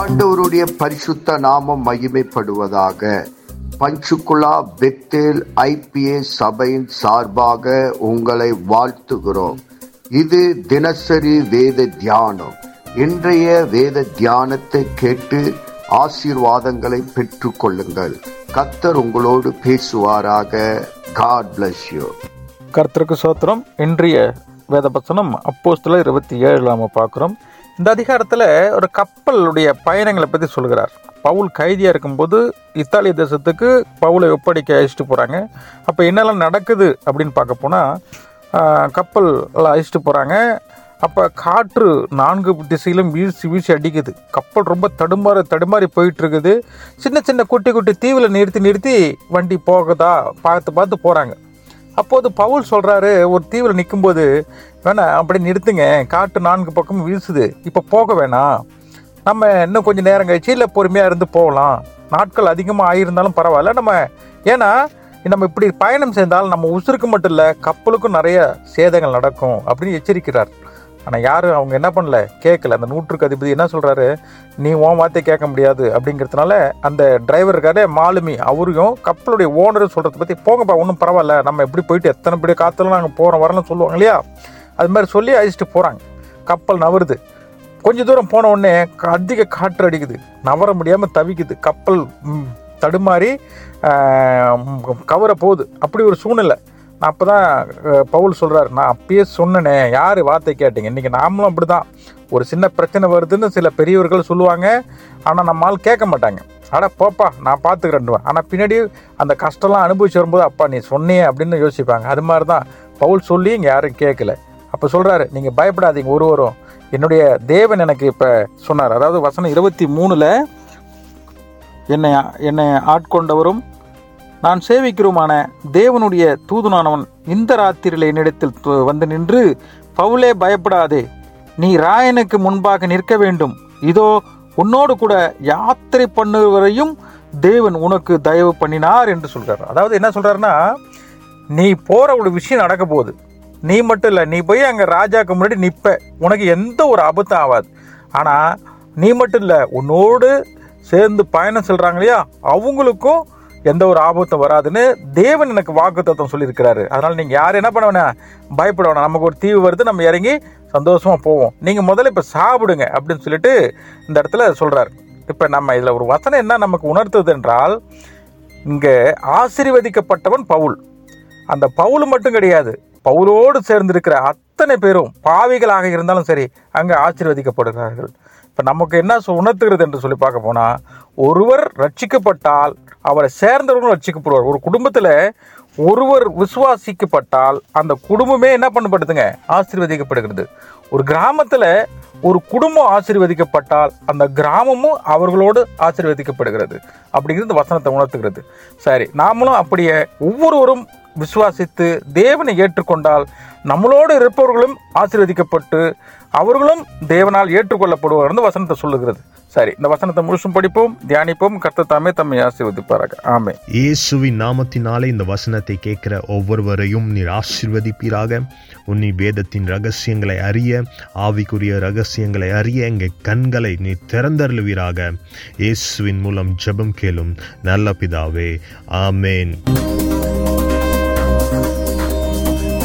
ஆண்டவருடைய பரிசுத்த நாமம் மகிமைப்படுவதாக பஞ்சுகுலா பெத்தேல் ஐபிஏ சபையின் சார்பாக உங்களை வாழ்த்துகிறோம். இது தினசரி வேத தியானம். இன்றைய வேத தியானத்தை கேட்டு ஆசீர்வாதங்களை பெற்று கொள்ளுங்கள் கத்தர் உங்களோடு பேசுவாராக. காட் பிளஸ் யூ கர்த்தருக்கு சோத்திரம். இன்றைய வேதபசனம் அப்போஸ்தில் இருபத்தி ஏழில் நம்ம பார்க்குறோம் இந்த அதிகாரத்தில் ஒரு கப்பலுடைய பயணங்களை பற்றி சொல்கிறார். பவுல் கைதியாக இருக்கும்போது இத்தாலிய தேசத்துக்கு பவுலை ஒப்படைக்க அழைச்சிட்டு போகிறாங்க அப்போ என்னெல்லாம் நடக்குது அப்படின்னு பார்க்க போனால் கப்பல் அழைச்சிட்டு போகிறாங்க அப்போ காற்று நான்கு திசையிலும் வீசி வீசி அடிக்குது. கப்பல் ரொம்ப தடுமாறி தடுமாறி போயிட்டுருக்குது. சின்ன சின்ன குட்டி குட்டி தீவில் நிறுத்தி நிறுத்தி வண்டி போகுதா பார்த்து பார்த்து போகிறாங்க அப்போது பவுல் சொல்கிறாரு ஒரு தீவில் நிற்கும்போது வேணாம் அப்படி நிறுத்துங்க. காட்டு நான்கு பக்கமும் வீசுது. இப்போ போக வேணாம் நம்ம இன்னும் கொஞ்சம் நேரம் கழிச்சு இல்லை பொறுமையாக இருந்து போகலாம். நாட்கள் அதிகமாக ஆகியிருந்தாலும் பரவாயில்ல. நம்ம ஏன்னா நம்ம இப்படி பயணம் செய்தால் நம்ம உசுருக்கு மட்டும் இல்லை கப்பலுக்கும் நிறைய சேதங்கள் நடக்கும். அப்படின்னு எச்சரிக்கிறார். ஆனால் யாரும் அவங்க என்ன பண்ணல? கேட்கல அந்த நூற்றுக்கு அதிபதி என்ன சொல்கிறாரு நீ உன் வார்த்தை கேட்க முடியாது அப்படிங்கிறதுனால அந்த டிரைவர் இருக்காரு மாலுமி. அவரையும் கப்பலுடைய ஓனரும் சொல்கிறத பற்றி போங்கப்பா ஒன்றும் பரவாயில்ல. நம்ம எப்படி போயிட்டு எத்தனை பெரிய காற்றுலாம் நாங்கள் போகிறோம் வரலாம் சொல்லுவாங்க இல்லையா? அது மாதிரி சொல்லி அழிச்சிட்டு போகிறாங்க கப்பல் நவருது. கொஞ்ச தூரம் போன உடனே க- அதிக காற்று அடிக்குது. நவர முடியாமல் தவிக்குது. கப்பல் தடுமாறி ஆஹ், கவர போகுது. அப்படி ஒரு சூழ்நிலை. நான் அப்போ தான் பவுல் சொல்கிறார் நான் அப்பயே சொன்னனே யார் வார்த்தை கேட்டீங்க? இன்றைக்கி நாமளும் அப்படி தான் ஒரு சின்ன பிரச்சனை வருதுன்னு சில பெரியவர்கள் சொல்லுவாங்க ஆனால் நம்மால் கேட்க மாட்டாங்க. அட போப்பா நான் பார்த்துக்கிறேன்டுவேன் ஆனால் பின்னாடி அந்த கஷ்டம்லாம் அனுபவிச்சு வரும்போது அப்பா நீ சொன்னியே அப்படின்னு யோசிப்பாங்க. அது மாதிரி தான் பவுல் சொல்லி இங்கே யாரும் கேட்கல. அப்போ சொல்கிறாரு நீங்கள் பயப்படாதீங்க ஒருவரும் என்னுடைய தேவன் எனக்கு இப்போ சொன்னார். அதாவது வசனம் இருபத்தி மூணில் என்னை என்னை ஆட்கொண்டவரும் நான் சேவிக்கிறோமான தேவனுடைய தூதுனானவன் இந்த ராத்திரியில் என்னிடத்தில் வந்து நின்று பவுலே பயப்படாதே. நீ ராயனுக்கு முன்பாக நிற்க வேண்டும். இதோ உன்னோடு கூட யாத்திரை பண்ணுவரையும் தேவன் உனக்கு தயவு பண்ணினார் என்று சொல்கிறார் அதாவது என்ன சொல்கிறாருன்னா நீ போற ஒரு விஷயம் நடக்க போகுது. நீ மட்டும் இல்லை நீ போய் அங்கே ராஜாக்கு முன்னாடி நிற்ப உனக்கு எந்த ஒரு ஆபத்தும் ஆகாது ஆனால் நீ மட்டும் இல்லை உன்னோடு சேர்ந்து பயணம் செல்கிறாங்க இல்லையா? அவங்களுக்கும் எந்த ஒரு ஆபத்தும் வராதுன்னு தேவன் எனக்கு வாக்குத்தத்தம் சொல்லியிருக்கிறாரு. அதனால் நீங்கள் யார் என்ன பண்ண பயப்பட வேணாம். நமக்கு ஒரு தீவு வருது நம்ம இறங்கி சந்தோஷமாக போவோம். நீங்கள் முதல்ல இப்போ சாப்பிடுங்க அப்படின்னு சொல்லிட்டு இந்த இடத்துல சொல்கிறார் இப்போ நம்ம இதில் ஒரு வசனம் என்ன நமக்கு உணர்த்துது என்றால் இங்கே ஆசீர்வதிக்கப்பட்டவன் பவுல். அந்த பவுல் மட்டும் கிடையாது. பவுலோடு சேர்ந்திருக்கிற அத்தனை பேரும் பாவிகளாக இருந்தாலும் சரி அங்கே ஆசீர்வதிக்கப்படுகிறார்கள். இப்போ நமக்கு என்ன சொ- உணர்த்துகிறது என்று சொல்லி பார்க்க போனால் ஒருவர் ரட்சிக்கப்பட்டால் அவரை சேர்ந்தவர்களும் ரட்சிக்கப்படுவார் ஒரு குடும்பத்தில் ஒருவர் விசுவாசிக்கப்பட்டால் அந்த குடும்பமே என்ன பண்ணப்படுதுங்க? ஆசீர்வதிக்கப்படுகிறது. ஒரு கிராமத்தில் ஒரு குடும்பம் ஆசீர்வதிக்கப்பட்டால் அந்த கிராமமும் அவர்களோடு ஆசீர்வதிக்கப்படுகிறது. அப்படிங்கிறது வசனத்தை உணர்த்துகிறது. சரி நாமளும் அப்படியே ஒவ்வொருவரும் விசுவாசித்து தேவனை ஏற்றுக்கொண்டால் நம்மளோடு இருப்பவர்களும் ஆசீர்வதிக்கப்பட்டு அவர்களும் தேவனால் ஏற்றுக்கொள்ளப்படுவார் என்று வசனத்தை சொல்லுகிறது. சரி இந்த வசனத்தை முழுசும் படிப்போம் தியானிப்போம். கர்த்தர் தாமே தம்மை ஆசீர்வதிப்பாராக. ஆமே இயேசுவின் நாமத்தினாலே இந்த வசனத்தை கேட்கிற ஒவ்வொருவரையும் நீர் ஆசீர்வதிப்பீராக. உன்னி வேதத்தின் ரகசியங்களை அறிய ஆவிக்குரிய ரகசியங்களை அறிய எங்கள் கண்களை நீ திறந்தருளுவீராக. இயேசுவின் மூலம் ஜெபம் கேளும் நல்ல பிதாவே. ஆமேன். Thank you.